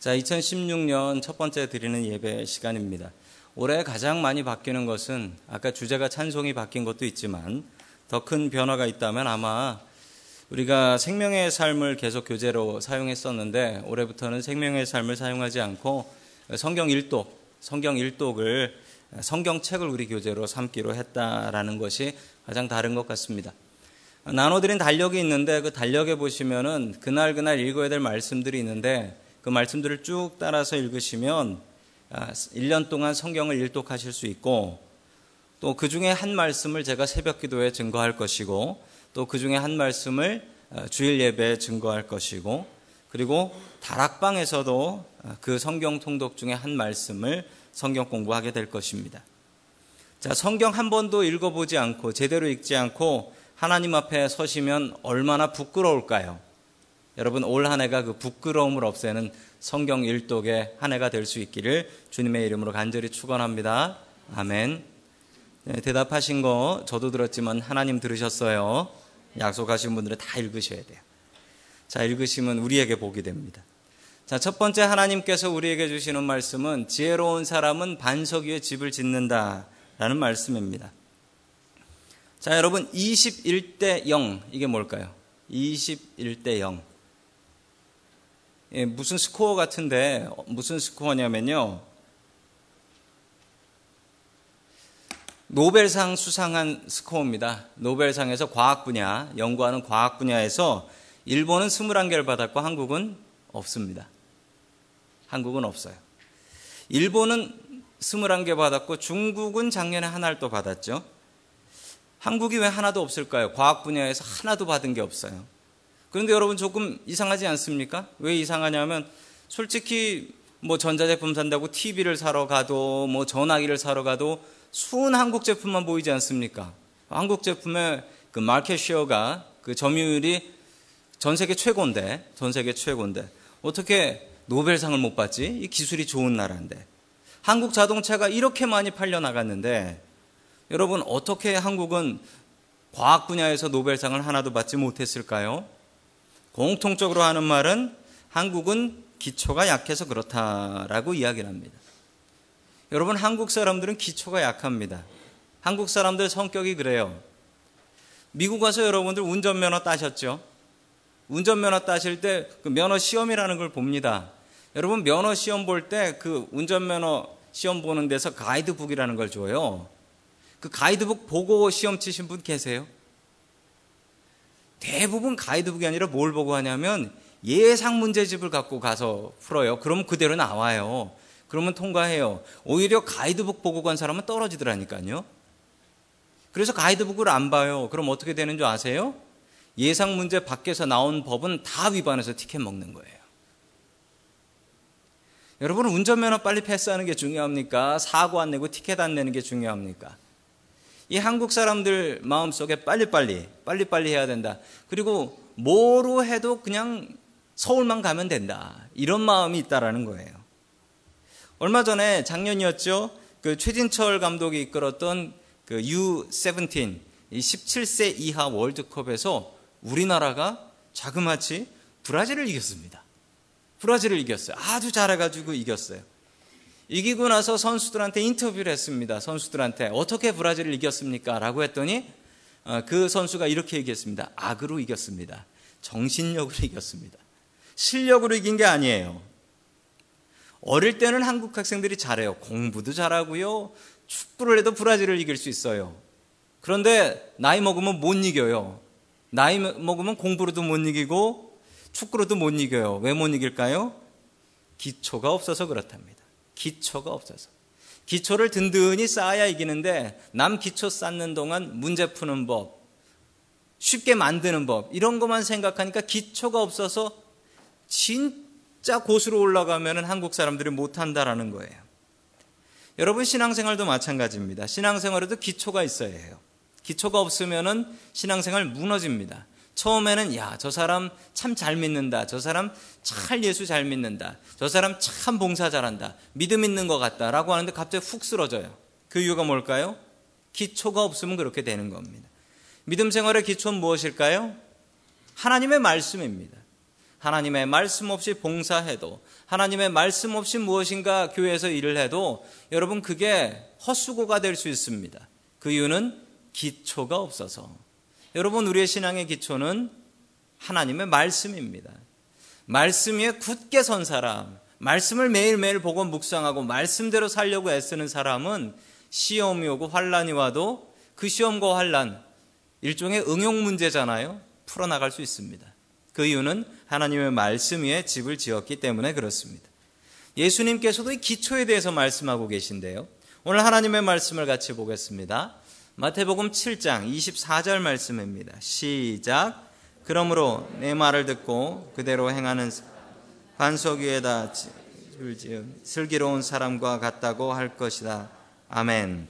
자, 2016년 첫 번째 드리는 예배 시간입니다. 올해 가장 많이 바뀌는 것은 아까 주제가 찬송이 바뀐 것도 있지만 더 큰 변화가 있다면 아마 우리가 생명의 삶을 계속 교재로 사용했었는데 올해부터는 생명의 삶을 사용하지 않고 성경 일독, 성경 일독을 성경책을 우리 교재로 삼기로 했다라는 것이 가장 다른 것 같습니다. 나눠드린 달력이 있는데 그 달력에 보시면은 그날 그날 읽어야 될 말씀들이 있는데 그 말씀들을 쭉 따라서 읽으시면 1년 아, 동안 성경을 일독하실 수 있고 또 그 중에 한 말씀을 제가 새벽 기도에 증거할 것이고 또 그 중에 한 말씀을 아, 주일 예배에 증거할 것이고 그리고 다락방에서도 아, 그 성경 통독 중에 한 말씀을 성경 공부하게 될 것입니다. 자, 성경 한 번도 읽어보지 않고 제대로 읽지 않고 하나님 앞에 서시면 얼마나 부끄러울까요? 여러분 올 한 해가 그 부끄러움을 없애는 성경 일독의 한 해가 될 수 있기를 주님의 이름으로 간절히 축원합니다. 아멘. 네, 대답하신 거 저도 들었지만 하나님 들으셨어요. 약속하신 분들은 다 읽으셔야 돼요. 자, 읽으시면 우리에게 복이 됩니다. 자, 첫 번째 하나님께서 우리에게 주시는 말씀은 지혜로운 사람은 반석 위에 집을 짓는다 라는 말씀입니다. 자, 여러분 21대 0 이게 뭘까요? 21대 0. 예, 무슨 스코어 같은데 무슨 스코어냐면요. 노벨상 수상한 스코어입니다. 노벨상에서 과학 분야, 연구하는 과학 분야에서 일본은 21개를 받았고 한국은 없습니다. 한국은 없어요. 일본은 21개 받았고 중국은 작년에 하나를 또 받았죠. 한국이 왜 하나도 없을까요? 과학 분야에서 하나도 받은 게 없어요. 그런데 여러분 조금 이상하지 않습니까? 왜 이상하냐면 솔직히 뭐 전자제품 산다고 TV를 사러 가도 뭐 전화기를 사러 가도 순 한국 제품만 보이지 않습니까? 한국 제품의 그 마켓 쉐어가 그 점유율이 전 세계 최고인데 전 세계 최고인데 어떻게 노벨상을 못 받지? 이 기술이 좋은 나라인데 한국 자동차가 이렇게 많이 팔려 나갔는데 여러분 어떻게 한국은 과학 분야에서 노벨상을 하나도 받지 못했을까요? 공통적으로 하는 말은 한국은 기초가 약해서 그렇다라고 이야기를 합니다. 여러분, 한국 사람들은 기초가 약합니다. 한국 사람들 성격이 그래요. 미국 가서 여러분들 운전면허 따셨죠? 운전면허 따실 때 그 면허 시험이라는 걸 봅니다. 여러분, 면허 시험 볼 때 그 운전면허 시험 보는 데서 가이드북이라는 걸 줘요. 그 가이드북 보고 시험 치신 분 계세요? 대부분 가이드북이 아니라 뭘 보고 하냐면 예상 문제집을 갖고 가서 풀어요. 그러면 그대로 나와요. 그러면 통과해요. 오히려 가이드북 보고 간 사람은 떨어지더라니까요. 그래서 가이드북을 안 봐요. 그럼 어떻게 되는 줄 아세요? 예상 문제 밖에서 나온 법은 다 위반해서 티켓 먹는 거예요. 여러분은 운전면허 빨리 패스하는 게 중요합니까? 사고 안 내고 티켓 안 내는 게 중요합니까? 이 한국 사람들 마음속에 빨리빨리, 빨리빨리 해야 된다. 그리고 뭐로 해도 그냥 서울만 가면 된다. 이런 마음이 있다라는 거예요. 얼마 전에 작년이었죠. 그 최진철 감독이 이끌었던 그 U17, 이 17세 이하 월드컵에서 우리나라가 자그마치 브라질을 이겼습니다. 브라질을 이겼어요. 아주 잘해가지고 이겼어요. 이기고 나서 선수들한테 인터뷰를 했습니다. 선수들한테 어떻게 브라질을 이겼습니까? 라고 했더니 어, 그 선수가 이렇게 얘기했습니다. 악으로 이겼습니다. 정신력으로 이겼습니다. 실력으로 이긴 게 아니에요. 어릴 때는 한국 학생들이 잘해요. 공부도 잘하고요. 축구를 해도 브라질을 이길 수 있어요. 그런데 나이 먹으면 못 이겨요. 나이 먹으면 공부로도 못 이기고 축구로도 못 이겨요. 왜 못 이길까요? 기초가 없어서 그렇답니다. 기초가 없어서. 기초를 든든히 쌓아야 이기는데 남 기초 쌓는 동안 문제 푸는 법, 쉽게 만드는 법, 이런 것만 생각하니까 기초가 없어서 진짜 고수로 올라가면 한국 사람들이 못 한다라는 거예요. 여러분 신앙생활도 마찬가지입니다. 신앙생활에도 기초가 있어야 해요. 기초가 없으면 신앙생활 무너집니다. 처음에는 야, 저 사람 참 잘 믿는다. 저 사람 참 예수 잘 믿는다. 저 사람 참 봉사 잘한다. 믿음 있는 것 같다라고 하는데 갑자기 훅 쓰러져요. 그 이유가 뭘까요? 기초가 없으면 그렇게 되는 겁니다. 믿음 생활의 기초는 무엇일까요? 하나님의 말씀입니다. 하나님의 말씀 없이 봉사해도 하나님의 말씀 없이 무엇인가 교회에서 일을 해도 여러분 그게 헛수고가 될 수 있습니다. 그 이유는 기초가 없어서. 여러분 우리의 신앙의 기초는 하나님의 말씀입니다. 말씀 위에 굳게 선 사람, 말씀을 매일매일 보고 묵상하고 말씀대로 살려고 애쓰는 사람은 시험이 오고 환란이 와도 그 시험과 환란 일종의 응용 문제잖아요. 풀어나갈 수 있습니다. 그 이유는 하나님의 말씀 위에 집을 지었기 때문에 그렇습니다. 예수님께서도 이 기초에 대해서 말씀하고 계신데요. 오늘 하나님의 말씀을 같이 보겠습니다. 마태복음 7장 24절 말씀입니다. 시작. 그러므로 내 말을 듣고 그대로 행하는 반석 위에다 슬기로운 사람과 같다고 할 것이다. 아멘.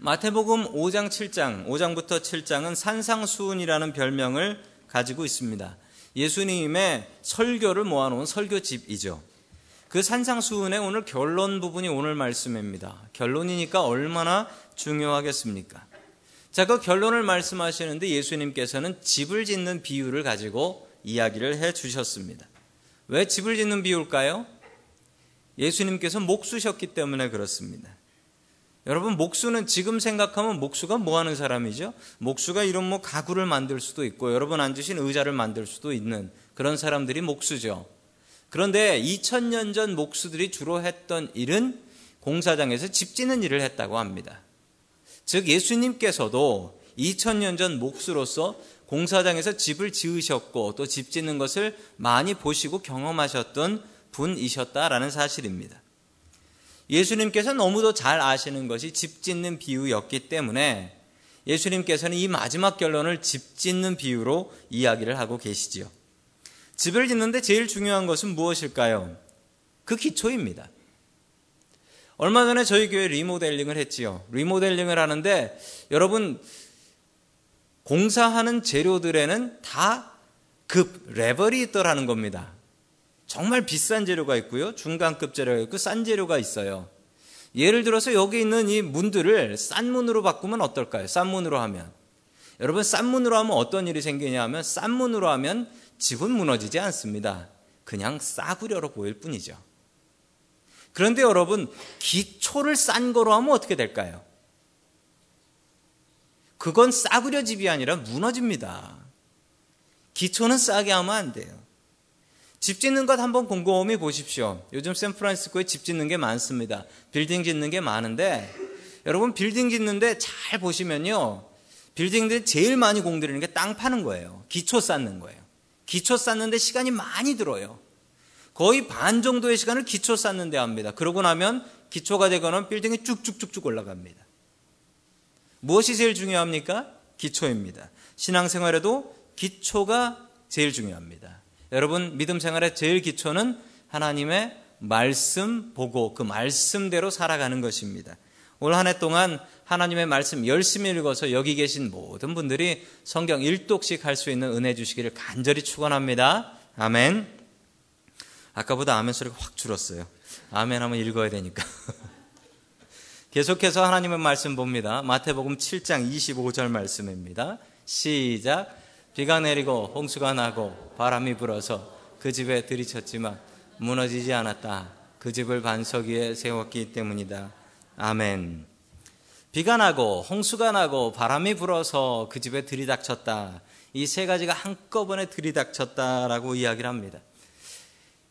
마태복음 5장 7장, 5장부터 7장은 산상수훈이라는 별명을 가지고 있습니다. 예수님의 설교를 모아놓은 설교집이죠. 그 산상수훈의 오늘 결론 부분이 오늘 말씀입니다. 결론이니까 얼마나 중요하겠습니까? 자, 그 결론을 말씀하시는데 예수님께서는 집을 짓는 비유를 가지고 이야기를 해 주셨습니다. 왜 집을 짓는 비유일까요? 예수님께서 목수셨기 때문에 그렇습니다. 여러분, 목수는 지금 생각하면 목수가 뭐 하는 사람이죠? 목수가 이런 뭐 가구를 만들 수도 있고, 여러분 앉으신 의자를 만들 수도 있는 그런 사람들이 목수죠. 그런데 2000년 전 목수들이 주로 했던 일은 공사장에서 집 짓는 일을 했다고 합니다. 즉 예수님께서도 2000년 전 목수로서 공사장에서 집을 지으셨고 또 집 짓는 것을 많이 보시고 경험하셨던 분이셨다라는 사실입니다. 예수님께서 너무도 잘 아시는 것이 집 짓는 비유였기 때문에 예수님께서는 이 마지막 결론을 집 짓는 비유로 이야기를 하고 계시지요. 집을 짓는데 제일 중요한 것은 무엇일까요? 그 기초입니다. 얼마 전에 저희 교회 리모델링을 했지요. 리모델링을 하는데 여러분 공사하는 재료들에는 다 급 레벨이 있더라는 겁니다. 정말 비싼 재료가 있고요. 중간급 재료가 있고 싼 재료가 있어요. 예를 들어서 여기 있는 이 문들을 싼 문으로 바꾸면 어떨까요? 싼 문으로 하면. 여러분 싼 문으로 하면 어떤 일이 생기냐 하면 싼 문으로 하면 집은 무너지지 않습니다. 그냥 싸구려로 보일 뿐이죠. 그런데 여러분, 기초를 싼 거로 하면 어떻게 될까요? 그건 싸구려 집이 아니라 무너집니다. 기초는 싸게 하면 안 돼요. 집 짓는 것 한번 곰곰이 보십시오. 요즘 샌프란시스코에 집 짓는 게 많습니다. 빌딩 짓는 게 많은데, 여러분, 빌딩 짓는데 잘 보시면요. 빌딩들이 제일 많이 공들이는 게 땅 파는 거예요. 기초 쌓는 거예요. 기초 쌓는데 시간이 많이 들어요. 거의 반 정도의 시간을 기초 쌓는데 합니다. 그러고 나면 기초가 되거나 빌딩이 쭉쭉쭉쭉 올라갑니다. 무엇이 제일 중요합니까? 기초입니다. 신앙생활에도 기초가 제일 중요합니다. 여러분 믿음 생활의 제일 기초는 하나님의 말씀 보고 그 말씀대로 살아가는 것입니다. 올 한 해 동안 하나님의 말씀 열심히 읽어서 여기 계신 모든 분들이 성경 1독씩 할 수 있는 은혜 주시기를 간절히 축원합니다. 아멘. 아까보다 아멘 소리가 확 줄었어요. 아멘 하면 읽어야 되니까. 계속해서 하나님의 말씀 봅니다. 마태복음 7장 25절 말씀입니다. 시작. 비가 내리고 홍수가 나고 바람이 불어서 그 집에 들이쳤지만 무너지지 않았다. 그 집을 반석 위에 세웠기 때문이다. 아멘. 비가 나고 홍수가 나고 바람이 불어서 그 집에 들이닥쳤다. 이 세 가지가 한꺼번에 들이닥쳤다라고 이야기를 합니다.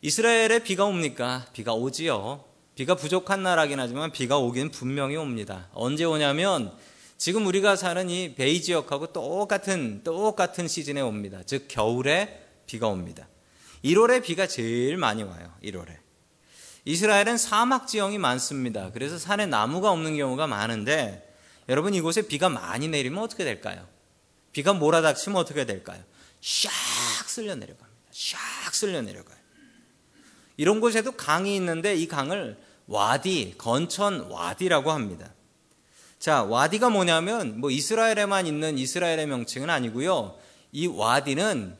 이스라엘에 비가 옵니까? 비가 오지요. 비가 부족한 나라긴 하지만 비가 오긴 분명히 옵니다. 언제 오냐면 지금 우리가 사는 이 베이 지역하고 똑같은 똑같은 시즌에 옵니다. 즉 겨울에 비가 옵니다. 1월에 비가 제일 많이 와요. 1월에. 이스라엘은 사막 지형이 많습니다. 그래서 산에 나무가 없는 경우가 많은데 여러분 이곳에 비가 많이 내리면 어떻게 될까요? 비가 몰아닥치면 어떻게 될까요? 샥 쓸려 내려갑니다. 샥 쓸려 내려가요. 이런 곳에도 강이 있는데 이 강을 와디, 건천 와디라고 합니다. 자, 와디가 뭐냐면 뭐 이스라엘에만 있는 이스라엘의 명칭은 아니고요. 이 와디는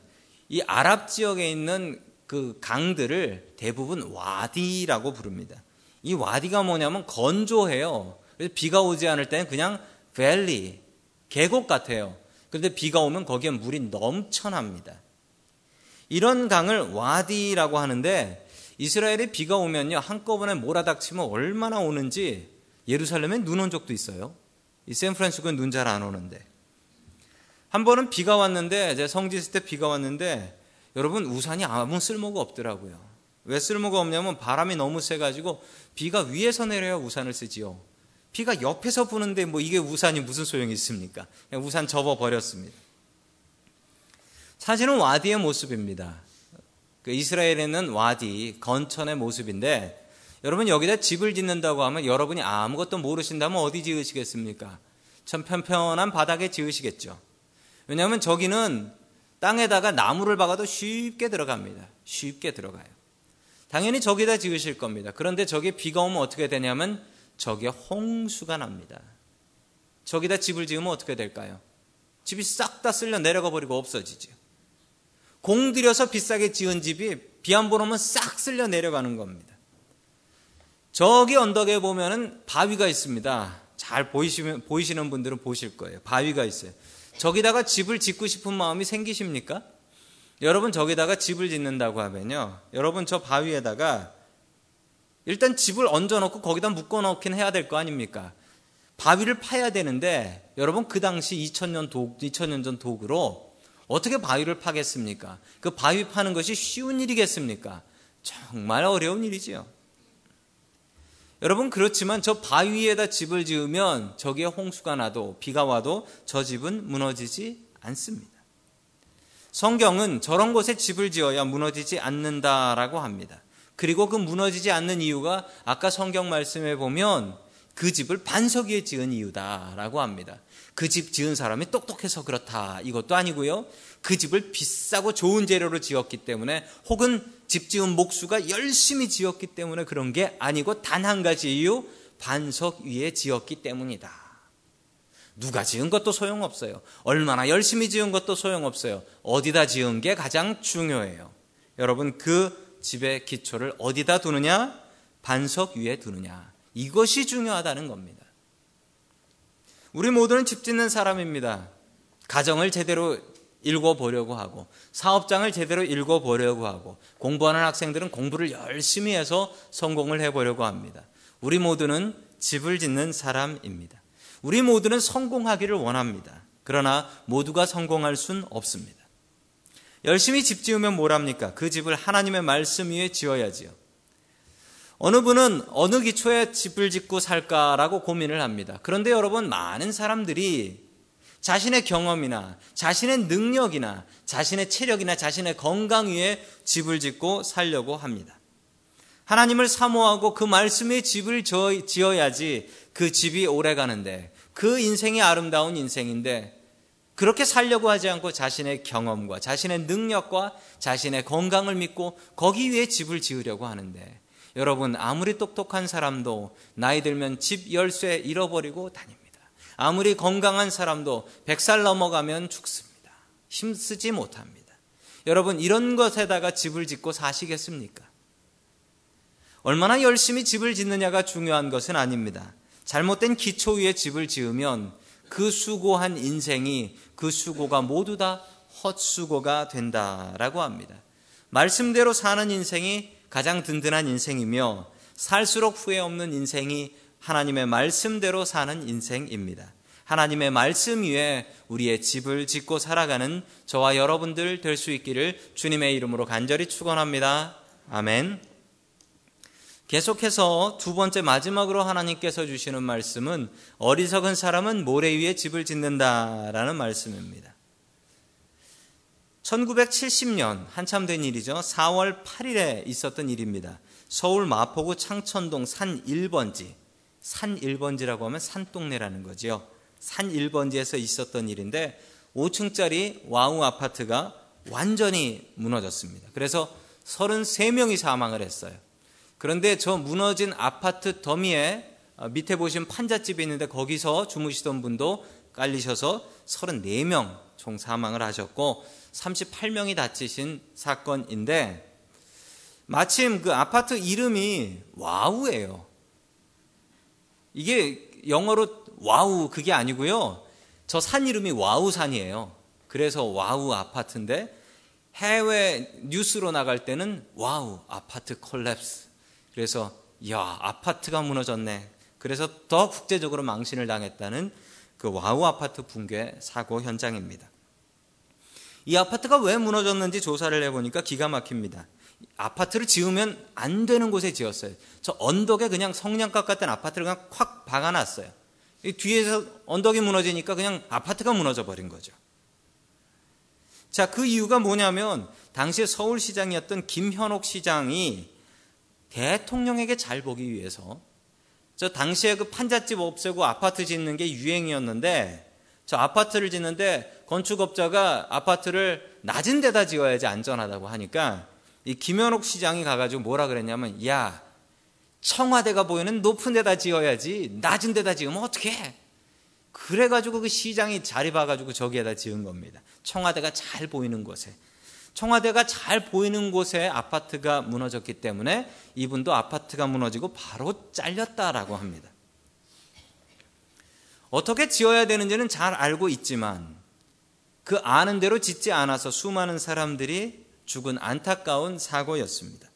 이 아랍 지역에 있는 그 강들을 대부분 와디라고 부릅니다. 이 와디가 뭐냐면 건조해요. 그래서 비가 오지 않을 때는 그냥 밸리, 계곡 같아요. 그런데 비가 오면 거기에 물이 넘쳐납니다. 이런 강을 와디라고 하는데 이스라엘에 비가 오면요 한꺼번에 몰아닥치면 얼마나 오는지 예루살렘에 눈 온 적도 있어요. 이 샌프란시스코는 눈 잘 안 오는데 한 번은 비가 왔는데 이제 성지 있을 때 비가 왔는데 여러분 우산이 아무 쓸모가 없더라고요. 왜 쓸모가 없냐면 바람이 너무 세가지고 비가 위에서 내려야 우산을 쓰지요. 비가 옆에서 부는데 뭐 이게 우산이 무슨 소용이 있습니까? 우산 접어 버렸습니다. 사진은 와디의 모습입니다. 그 이스라엘에는 와디 건천의 모습인데 여러분 여기다 집을 짓는다고 하면 여러분이 아무것도 모르신다면 어디 지으시겠습니까? 참 편편한 바닥에 지으시겠죠. 왜냐하면 저기는 땅에다가 나무를 박아도 쉽게 들어갑니다. 쉽게 들어가요. 당연히 저기다 지으실 겁니다. 그런데 저기 비가 오면 어떻게 되냐면 저기에 홍수가 납니다. 저기다 집을 지으면 어떻게 될까요? 집이 싹 다 쓸려 내려가 버리고 없어지죠. 공 들여서 비싸게 지은 집이 비 한 번 오면 싹 쓸려 내려가는 겁니다. 저기 언덕에 보면은 바위가 있습니다. 잘 보이시면, 보이시는 분들은 보실 거예요. 바위가 있어요. 저기다가 집을 짓고 싶은 마음이 생기십니까? 여러분 저기다가 집을 짓는다고 하면요. 여러분 저 바위에다가 일단 집을 얹어 놓고 거기다 묶어 놓긴 해야 될 거 아닙니까? 바위를 파야 되는데 여러분 그 당시 2000년 도 2000년 전 도구로 어떻게 바위를 파겠습니까? 그 바위 파는 것이 쉬운 일이겠습니까? 정말 어려운 일이지요. 여러분 그렇지만 저 바위에다 집을 지으면 저기에 홍수가 나도 비가 와도 저 집은 무너지지 않습니다. 성경은 저런 곳에 집을 지어야 무너지지 않는다라고 합니다. 그리고 그 무너지지 않는 이유가 아까 성경 말씀에 보면 그 집을 반석 위에 지은 이유다라고 합니다. 그 집 지은 사람이 똑똑해서 그렇다 이것도 아니고요. 그 집을 비싸고 좋은 재료로 지었기 때문에 혹은 집 지은 목수가 열심히 지었기 때문에 그런 게 아니고 단 한 가지 이유 반석 위에 지었기 때문이다. 누가 지은 것도 소용없어요. 얼마나 열심히 지은 것도 소용없어요. 어디다 지은 게 가장 중요해요. 여러분 그 집의 기초를 어디다 두느냐? 반석 위에 두느냐. 이것이 중요하다는 겁니다. 우리 모두는 집 짓는 사람입니다. 가정을 제대로 읽어보려고 하고 사업장을 제대로 읽어보려고 하고 공부하는 학생들은 공부를 열심히 해서 성공을 해보려고 합니다. 우리 모두는 집을 짓는 사람입니다. 우리 모두는 성공하기를 원합니다. 그러나 모두가 성공할 순 없습니다. 열심히 집 지으면 뭐랍니까? 그 집을 하나님의 말씀 위에 지어야지요. 어느 분은 어느 기초에 집을 짓고 살까라고 고민을 합니다. 그런데 여러분, 많은 사람들이 자신의 경험이나 자신의 능력이나 자신의 체력이나 자신의 건강 위에 집을 짓고 살려고 합니다. 하나님을 사모하고 그 말씀에 집을 지어야지 그 집이 오래 가는데 그 인생이 아름다운 인생인데 그렇게 살려고 하지 않고 자신의 경험과 자신의 능력과 자신의 건강을 믿고 거기 위에 집을 지으려고 하는데 여러분 아무리 똑똑한 사람도 나이 들면 집 열쇠 잃어버리고 다닙니다. 아무리 건강한 사람도 100살 넘어가면 죽습니다. 힘쓰지 못합니다. 여러분, 이런 것에다가 집을 짓고 사시겠습니까? 얼마나 열심히 집을 짓느냐가 중요한 것은 아닙니다. 잘못된 기초 위에 집을 지으면 그 수고한 인생이 그 수고가 모두 다 헛수고가 된다라고 합니다. 말씀대로 사는 인생이 가장 든든한 인생이며 살수록 후회 없는 인생이 하나님의 말씀대로 사는 인생입니다. 하나님의 말씀 위에 우리의 집을 짓고 살아가는 저와 여러분들 될 수 있기를 주님의 이름으로 간절히 축원합니다. 아멘. 계속해서 두 번째 마지막으로 하나님께서 주시는 말씀은 어리석은 사람은 모래 위에 집을 짓는다라는 말씀입니다. 1970년 한참 된 일이죠. 4월 8일에 있었던 일입니다. 서울 마포구 창천동 산 1번지 산 1번지라고 하면 산동네라는 거지요. 산 1번지에서 있었던 일인데 5층짜리 와우 아파트가 완전히 무너졌습니다. 그래서 33명이 사망을 했어요. 그런데 저 무너진 아파트 더미에 어, 밑에 보시면 판잣집이 있는데 거기서 주무시던 분도 깔리셔서 34명 총 사망을 하셨고 38명이 다치신 사건인데 마침 그 아파트 이름이 와우예요. 이게 영어로 wow 그게 아니고요. 저 산 이름이 와우산이에요. 그래서 와우 아파트인데 해외 뉴스로 나갈 때는 와우 아파트 collapse 그래서 야 아파트가 무너졌네 그래서 더 국제적으로 망신을 당했다는 그 와우 아파트 붕괴 사고 현장입니다. 이 아파트가 왜 무너졌는지 조사를 해보니까 기가 막힙니다. 아파트를 지으면 안 되는 곳에 지었어요. 저 언덕에 그냥 성냥갑 같은 아파트를 그냥 콱 박아놨어요. 뒤에서 언덕이 무너지니까 그냥 아파트가 무너져 버린 거죠. 자, 그 이유가 뭐냐면 당시에 서울시장이었던 김현옥 시장이 대통령에게 잘 보기 위해서 저 당시에 그 판잣집 없애고 아파트 짓는 게 유행이었는데 저 아파트를 짓는데 건축업자가 아파트를 낮은 데다 지어야지 안전하다고 하니까 이 김현옥 시장이 가가지고 뭐라 그랬냐면 야 청와대가 보이는 높은 데다 지어야지 낮은 데다 지으면 어떻게? 그래가지고 그 시장이 자리 봐가지고 저기에다 지은 겁니다. 청와대가 잘 보이는 곳에. 청와대가 잘 보이는 곳에 아파트가 무너졌기 때문에 이분도 아파트가 무너지고 바로 잘렸다라고 합니다. 어떻게 지어야 되는지는 잘 알고 있지만 그 아는 대로 짓지 않아서 수많은 사람들이 죽은 안타까운 사고였습니다.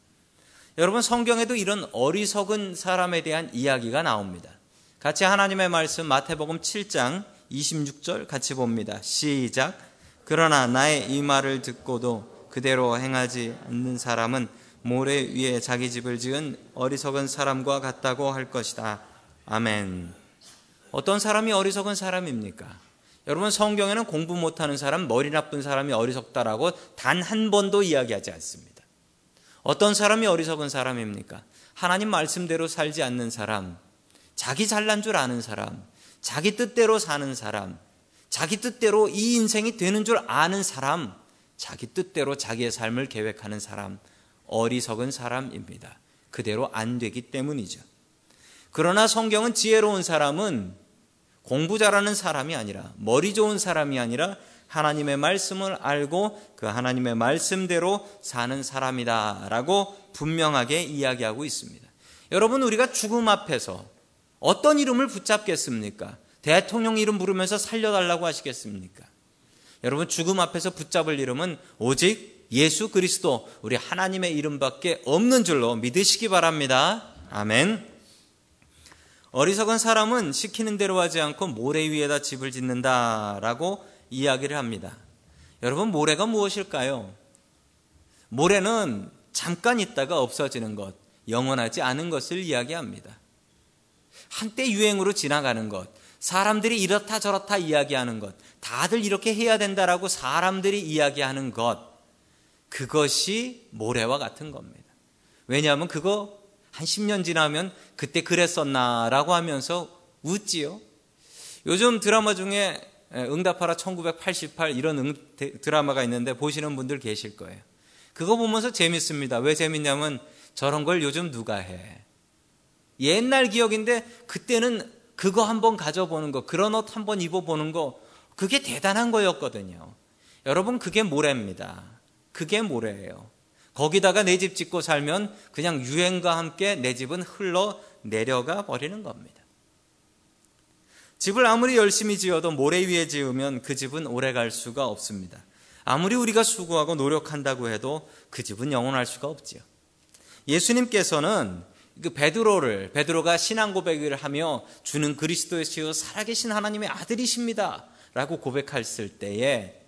여러분 성경에도 이런 어리석은 사람에 대한 이야기가 나옵니다. 같이 하나님의 말씀 마태복음 7장 26절 같이 봅니다. 시작. 그러나 나의 이 말을 듣고도 그대로 행하지 않는 사람은 모래 위에 자기 집을 지은 어리석은 사람과 같다고 할 것이다. 아멘. 어떤 사람이 어리석은 사람입니까? 여러분 성경에는 공부 못하는 사람, 머리 나쁜 사람이 어리석다라고 단 한 번도 이야기하지 않습니다. 어떤 사람이 어리석은 사람입니까? 하나님 말씀대로 살지 않는 사람, 자기 잘난 줄 아는 사람, 자기 뜻대로 사는 사람, 자기 뜻대로 이 인생이 되는 줄 아는 사람, 자기 뜻대로 자기의 삶을 계획하는 사람, 어리석은 사람입니다. 그대로 안 되기 때문이죠. 그러나 성경은 지혜로운 사람은 공부 잘하는 사람이 아니라 머리 좋은 사람이 아니라 하나님의 말씀을 알고 그 하나님의 말씀대로 사는 사람이다라고 분명하게 이야기하고 있습니다. 여러분 우리가 죽음 앞에서 어떤 이름을 붙잡겠습니까? 대통령 이름 부르면서 살려달라고 하시겠습니까? 여러분 죽음 앞에서 붙잡을 이름은 오직 예수 그리스도 우리 하나님의 이름밖에 없는 줄로 믿으시기 바랍니다. 아멘. 어리석은 사람은 시키는 대로 하지 않고 모래 위에다 집을 짓는다라고 이야기를 합니다. 여러분, 모래가 무엇일까요? 모래는 잠깐 있다가 없어지는 것, 영원하지 않은 것을 이야기합니다. 한때 유행으로 지나가는 것, 사람들이 이렇다 저렇다 이야기하는 것, 다들 이렇게 해야 된다라고 사람들이 이야기하는 것, 그것이 모래와 같은 겁니다. 왜냐하면 그거 한 10년 지나면 그때 그랬었나라고 하면서 웃지요. 요즘 드라마 중에 응답하라 1988 이런 응, 드라마가 있는데 보시는 분들 계실 거예요. 그거 보면서 재밌습니다. 왜 재밌냐면 저런 걸 요즘 누가 해? 옛날 기억인데 그때는 그거 한번 가져보는 거, 그런 옷 한번 입어보는 거, 그게 대단한 거였거든요. 여러분, 그게 모래입니다. 그게 모래예요. 거기다가 내 집 짓고 살면 그냥 유행과 함께 내 집은 흘러 내려가 버리는 겁니다. 집을 아무리 열심히 지어도 모래 위에 지으면 그 집은 오래 갈 수가 없습니다. 아무리 우리가 수고하고 노력한다고 해도 그 집은 영원할 수가 없지요. 예수님께서는 그 베드로를 베드로가 신앙 고백을 하며 주는 그리스도의시요 살아계신 하나님의 아들이십니다라고 고백했을 때에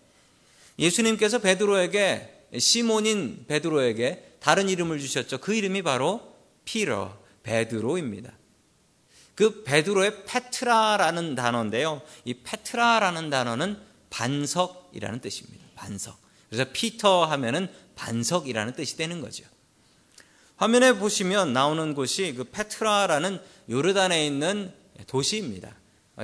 예수님께서 베드로에게 시몬인 베드로에게 다른 이름을 주셨죠. 그 이름이 바로 피러 베드로입니다. 그 베드로의 페트라라는 단어인데요. 이 페트라라는 단어는 반석이라는 뜻입니다. 반석. 그래서 피터 하면은 반석이라는 뜻이 되는 거죠. 화면에 보시면 나오는 곳이 그 페트라라는 요르단에 있는 도시입니다.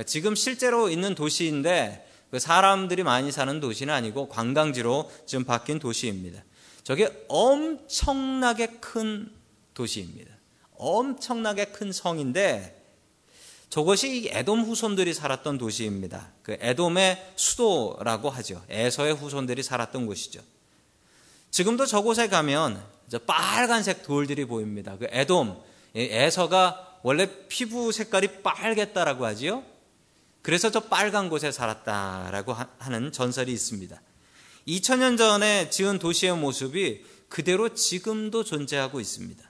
지금 실제로 있는 도시인데 그 사람들이 많이 사는 도시는 아니고 관광지로 지금 바뀐 도시입니다. 저게 엄청나게 큰 도시입니다. 엄청나게 큰 성인데 저것이 에돔 후손들이 살았던 도시입니다. 그 에돔의 수도라고 하죠. 에서의 후손들이 살았던 곳이죠. 지금도 저곳에 가면 빨간색 돌들이 보입니다. 그 에돔, 에서가 원래 피부 색깔이 빨겠다라고 하지요. 그래서 저 빨간 곳에 살았다라고 하는 전설이 있습니다. 2000년 전에 지은 도시의 모습이 그대로 지금도 존재하고 있습니다.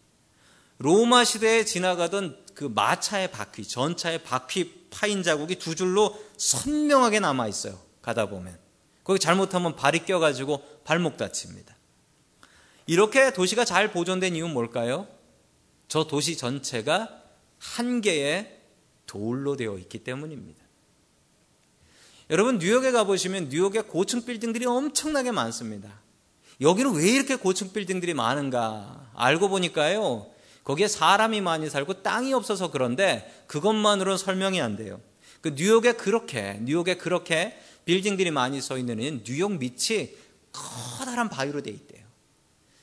로마 시대에 지나가던 그 마차의 바퀴, 전차의 바퀴 파인 자국이 두 줄로 선명하게 남아 있어요. 가다 보면. 거기 잘못하면 발이 껴가지고 발목 다칩니다. 이렇게 도시가 잘 보존된 이유는 뭘까요? 저 도시 전체가 한 개의 돌로 되어 있기 때문입니다. 여러분 뉴욕에 가보시면 뉴욕에 고층 빌딩들이 엄청나게 많습니다. 여기는 왜 이렇게 고층 빌딩들이 많은가 알고 보니까요. 거기에 사람이 많이 살고 땅이 없어서 그런데 그것만으로는 설명이 안 돼요. 그 뉴욕에 그렇게 뉴욕에 그렇게 빌딩들이 많이 서 있는 뉴욕 밑이 커다란 바위로 돼 있대요.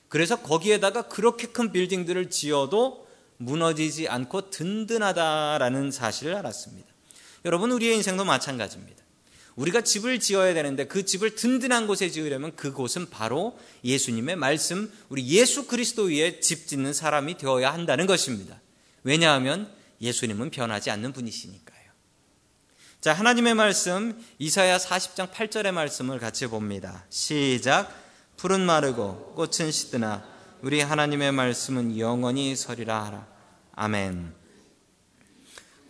그래서 거기에다가 그렇게 큰 빌딩들을 지어도 무너지지 않고 든든하다라는 사실을 알았습니다. 여러분 우리의 인생도 마찬가지입니다. 우리가 집을 지어야 되는데 그 집을 든든한 곳에 지으려면 그곳은 바로 예수님의 말씀, 우리 예수 그리스도 위에 집 짓는 사람이 되어야 한다는 것입니다. 왜냐하면 예수님은 변하지 않는 분이시니까요. 자, 하나님의 말씀 이사야 40장 8절의 말씀을 같이 봅니다. 시작. 푸른 마르고 꽃은 시드나 우리 하나님의 말씀은 영원히 서리라 하라. 아멘.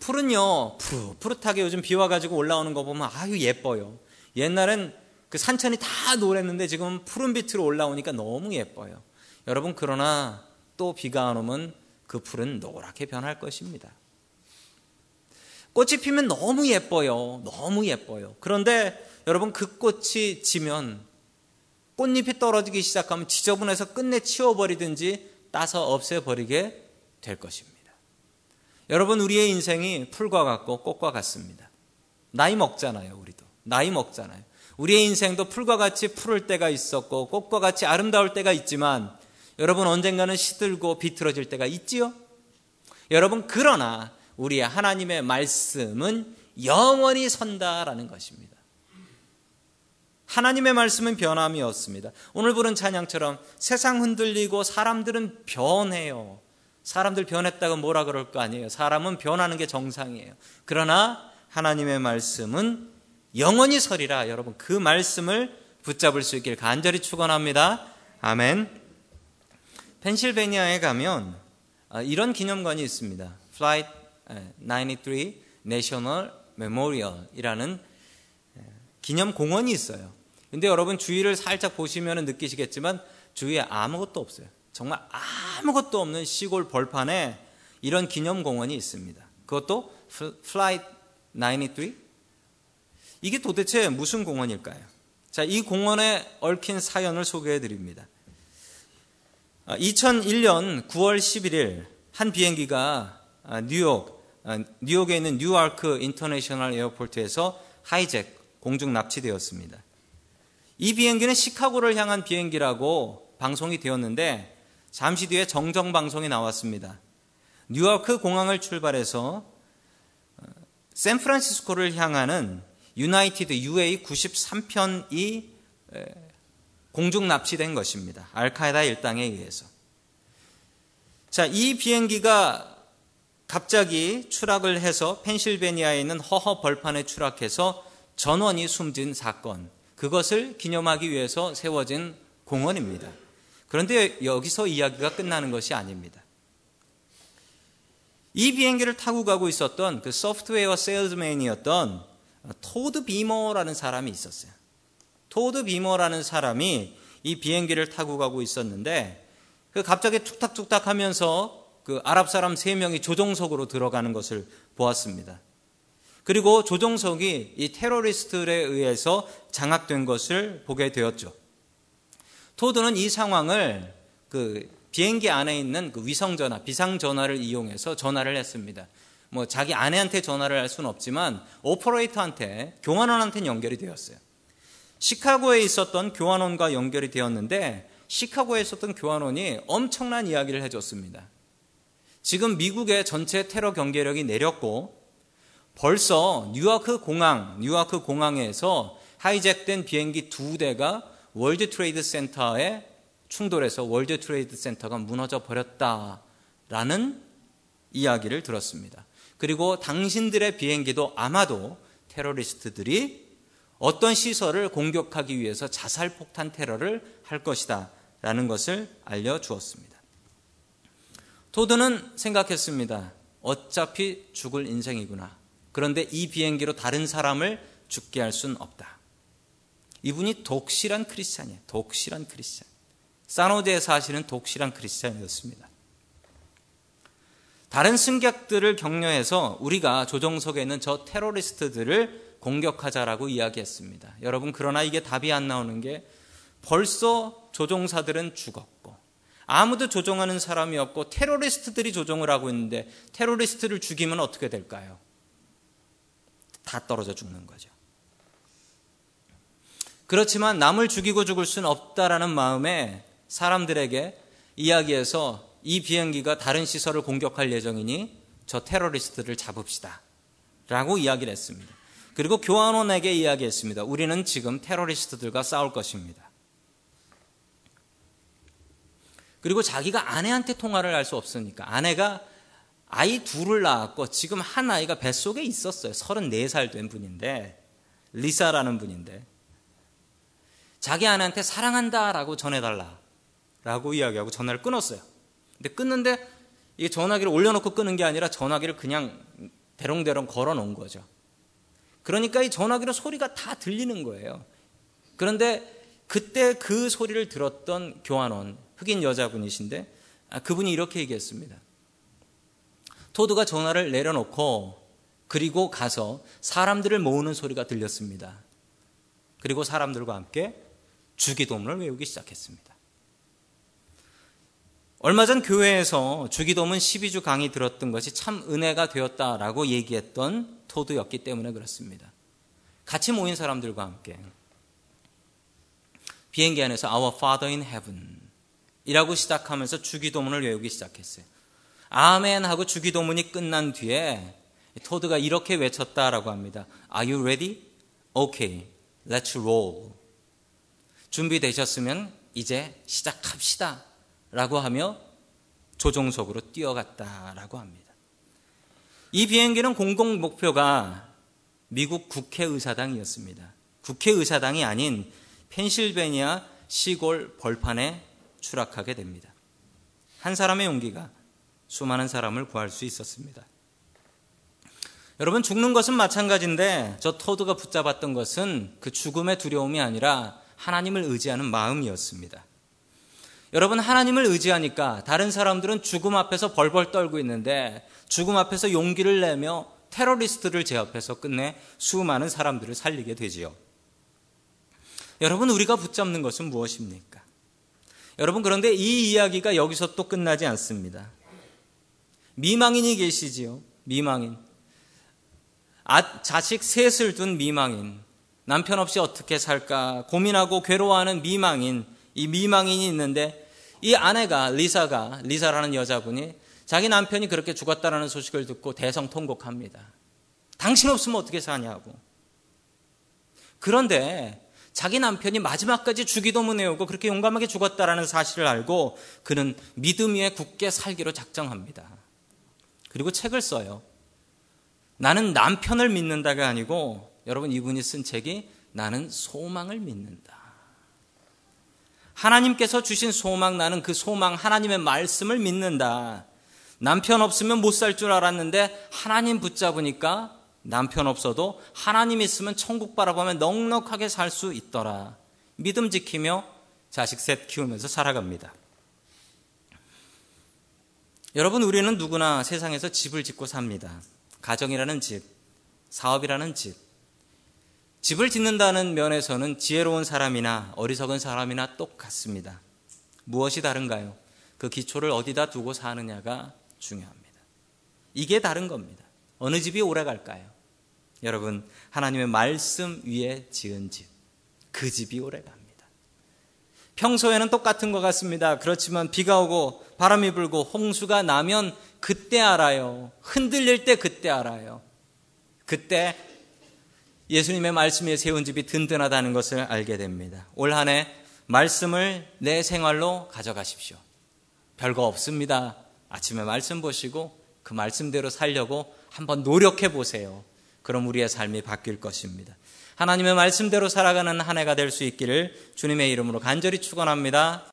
풀은요, 푸릇, 푸릇하게 요즘 비 와 가지고 올라오는 거 보면 아유, 예뻐요. 옛날엔 그 산천이 다 노랬는데 지금 푸른 빛으로 올라오니까 너무 예뻐요. 여러분, 그러나 또 비가 안 오면 그 풀은 노랗게 변할 것입니다. 꽃이 피면 너무 예뻐요. 너무 예뻐요. 그런데 여러분, 그 꽃이 지면 꽃잎이 떨어지기 시작하면 지저분해서 끝내 치워버리든지 따서 없애버리게 될 것입니다. 여러분, 우리의 인생이 풀과 같고 꽃과 같습니다. 나이 먹잖아요, 우리도. 나이 먹잖아요. 우리의 인생도 풀과 같이 푸를 때가 있었고, 꽃과 같이 아름다울 때가 있지만, 여러분 언젠가는 시들고 비틀어질 때가 있지요? 여러분, 그러나 우리의 하나님의 말씀은 영원히 선다라는 것입니다. 하나님의 말씀은 변함이 없습니다. 오늘 부른 찬양처럼 세상 흔들리고 사람들은 변해요. 사람들 변했다고 뭐라 그럴 거 아니에요. 사람은 변하는 게 정상이에요. 그러나 하나님의 말씀은 영원히 서리라. 여러분 그 말씀을 붙잡을 수 있길 간절히 축원합니다. 아멘. 펜실베니아에 가면 아, 이런 기념관이 있습니다. Flight 93 National Memorial이라는 기념 공원이 있어요. 근데 여러분 주위를 살짝 보시면 느끼시겠지만 주위에 아무것도 없어요. 정말 아무것도 없는 시골 벌판에 이런 기념공원이 있습니다. 그것도 Flight 93? 이게 도대체 무슨 공원일까요? 자, 이 공원에 얽힌 사연을 소개해 드립니다. 2001년 9월 11일 한 비행기가 아, 뉴욕, 아, 뉴욕에 있는 Newark International Airport에서 hijack, 공중 납치되었습니다. 이 비행기는 시카고를 향한 비행기라고 방송이 되었는데 잠시 뒤에 정정 방송이 나왔습니다. 뉴요크 공항을 출발해서 어, 샌프란시스코를 향하는 유나이티드 UA 93편이 공중 납치된 것입니다. 알카에다 일당에 의해서. 자, 이 비행기가 갑자기 추락을 해서 펜실베니아에 있는 허허 벌판에 추락해서 전원이 숨진 사건. 그것을 기념하기 위해서 세워진 공원입니다. 그런데 여기서 이야기가 끝나는 것이 아닙니다. 이 비행기를 타고 가고 있었던 그 소프트웨어 세일즈맨이었던 토드 비머라는 사람이 있었어요. 토드 비머라는 사람이 이 비행기를 타고 가고 있었는데 그 갑자기 툭탁툭탁 하면서 그 아랍 사람 세 명이 조종석으로 들어가는 것을 보았습니다. 그리고 조종석이 이 테러리스트에 의해서 장악된 것을 보게 되었죠. 토드는 이 상황을 그 비행기 안에 있는 그 위성 전화, 비상 전화를 이용해서 전화를 했습니다. 뭐 자기 아내한테 전화를 할 수는 없지만 오퍼레이터한테 교환원한테는 연결이 되었어요. 시카고에 있었던 교환원과 연결이 되었는데 시카고에 있었던 교환원이 엄청난 이야기를 해줬습니다. 지금 미국의 전체 테러 경계령이 내렸고 벌써 뉴아크 공항, 뉴아크 공항에서 hijack된 비행기 두 대가 World Trade Center에 충돌해서 World Trade Center가 무너져 버렸다라는 이야기를 들었습니다. 그리고 당신들의 비행기도 아마도 테러리스트들이 어떤 시설을 공격하기 위해서 자살 폭탄 테러를 할 것이다. 라는 것을 알려주었습니다. 토드는 생각했습니다. 어차피 죽을 인생이구나. 그런데 이 비행기로 다른 사람을 죽게 할 수는 없다. 이분이 독실한 크리스찬이에요. 독실한 크리스찬. 사노드에 사시는 독실한 크리스찬이었습니다. 다른 승객들을 격려해서 우리가 조정석에 있는 저 테러리스트들을 공격하자라고 이야기했습니다. 여러분, 그러나 이게 답이 안 나오는 게 벌써 조종사들은 죽었고, 아무도 조종하는 사람이 없고, 테러리스트들이 조종을 하고 있는데, 테러리스트를 죽이면 어떻게 될까요? 다 떨어져 죽는 거죠. 그렇지만 남을 죽이고 죽을 수는 없다라는 마음에 사람들에게 이야기해서 이 비행기가 다른 시설을 공격할 예정이니 저 테러리스트를 잡읍시다. 라고 이야기를 했습니다. 그리고 교환원에게 이야기했습니다. 우리는 지금 테러리스트들과 싸울 것입니다. 그리고 자기가 아내한테 통화를 할 수 없으니까 아내가 아이 둘을 낳았고 지금 한 아이가 뱃속에 있었어요. 34살 된 분인데 리사라는 분인데 자기 아내한테 사랑한다라고 전해달라 라고 이야기하고 전화를 끊었어요. 근데 끊는데 이 전화기를 올려놓고 끄는 게 아니라 전화기를 그냥 대롱대롱 걸어 놓은 거죠. 그러니까 이 전화기로 소리가 다 들리는 거예요. 그런데 그때 그 소리를 들었던 교환원, 흑인 여자분이신데 아, 그분이 이렇게 얘기했습니다. 토드가 전화를 내려놓고 그리고 가서 사람들을 모으는 소리가 들렸습니다. 그리고 사람들과 함께 주기도문을 외우기 시작했습니다. 얼마 전 교회에서 주기도문 12주 강의 들었던 것이 참 은혜가 되었다라고 얘기했던 토드였기 때문에 그렇습니다. 같이 모인 사람들과 함께 비행기 안에서 Our Father in Heaven 이라고 시작하면서 주기도문을 외우기 시작했어요. 아멘 하고 주기도문이 끝난 뒤에 토드가 이렇게 외쳤다라고 합니다. Are you ready? Okay, let's roll. 준비되셨으면 이제 시작합시다. 라고 하며 조종석으로 뛰어갔다라고 합니다. 이 비행기는 공공 목표가 미국 국회의사당이었습니다. 국회의사당이 아닌 펜실베니아 시골 벌판에 추락하게 됩니다. 한 사람의 용기가 수많은 사람을 구할 수 있었습니다. 여러분, 죽는 것은 마찬가지인데 저 토드가 붙잡았던 것은 그 죽음의 두려움이 아니라 하나님을 의지하는 마음이었습니다. 여러분, 하나님을 의지하니까 다른 사람들은 죽음 앞에서 벌벌 떨고 있는데 죽음 앞에서 용기를 내며 테러리스트를 제압해서 끝내 수많은 사람들을 살리게 되지요. 여러분, 우리가 붙잡는 것은 무엇입니까? 여러분, 그런데 이 이야기가 여기서 또 끝나지 않습니다. 미망인이 계시지요. 미망인. 아, 자식 셋을 둔 미망인. 남편 없이 어떻게 살까 고민하고 괴로워하는 미망인. 이 미망인이 있는데 이 아내가 리사가 리사라는 여자분이 자기 남편이 그렇게 죽었다라는 소식을 듣고 대성통곡합니다. 당신 없으면 어떻게 사냐고. 그런데 자기 남편이 마지막까지 주기도문 외우고 그렇게 용감하게 죽었다라는 사실을 알고 그는 믿음 위에 굳게 살기로 작정합니다. 그리고 책을 써요. 나는 남편을 믿는다가 아니고 여러분 이분이 쓴 책이 나는 소망을 믿는다. 하나님께서 주신 소망 나는 그 소망 하나님의 말씀을 믿는다. 남편 없으면 못 살 줄 알았는데 하나님 붙잡으니까 남편 없어도 하나님 있으면 천국 바라보면 넉넉하게 살 수 있더라. 믿음 지키며 자식 셋 키우면서 살아갑니다. 여러분, 우리는 누구나 세상에서 집을 짓고 삽니다. 가정이라는 집, 사업이라는 집. 집을 짓는다는 면에서는 지혜로운 사람이나 어리석은 사람이나 똑같습니다. 무엇이 다른가요? 그 기초를 어디다 두고 사느냐가 중요합니다. 이게 다른 겁니다. 어느 집이 오래 갈까요? 여러분, 하나님의 말씀 위에 지은 집, 그 집이 오래 갑니다. 평소에는 똑같은 것 같습니다. 그렇지만 비가 오고 바람이 불고 홍수가 나면 그때 알아요. 흔들릴 때 그때 알아요. 그때 예수님의 말씀 에 세운 집이 든든하다는 것을 알게 됩니다. 올 한 해 말씀을 내 생활로 가져가십시오. 별거 없습니다. 아침에 말씀 보시고 그 말씀대로 살려고 한번 노력해 보세요. 그럼 우리의 삶이 바뀔 것입니다. 하나님의 말씀대로 살아가는 한 해가 될 수 있기를 주님의 이름으로 간절히 축원합니다.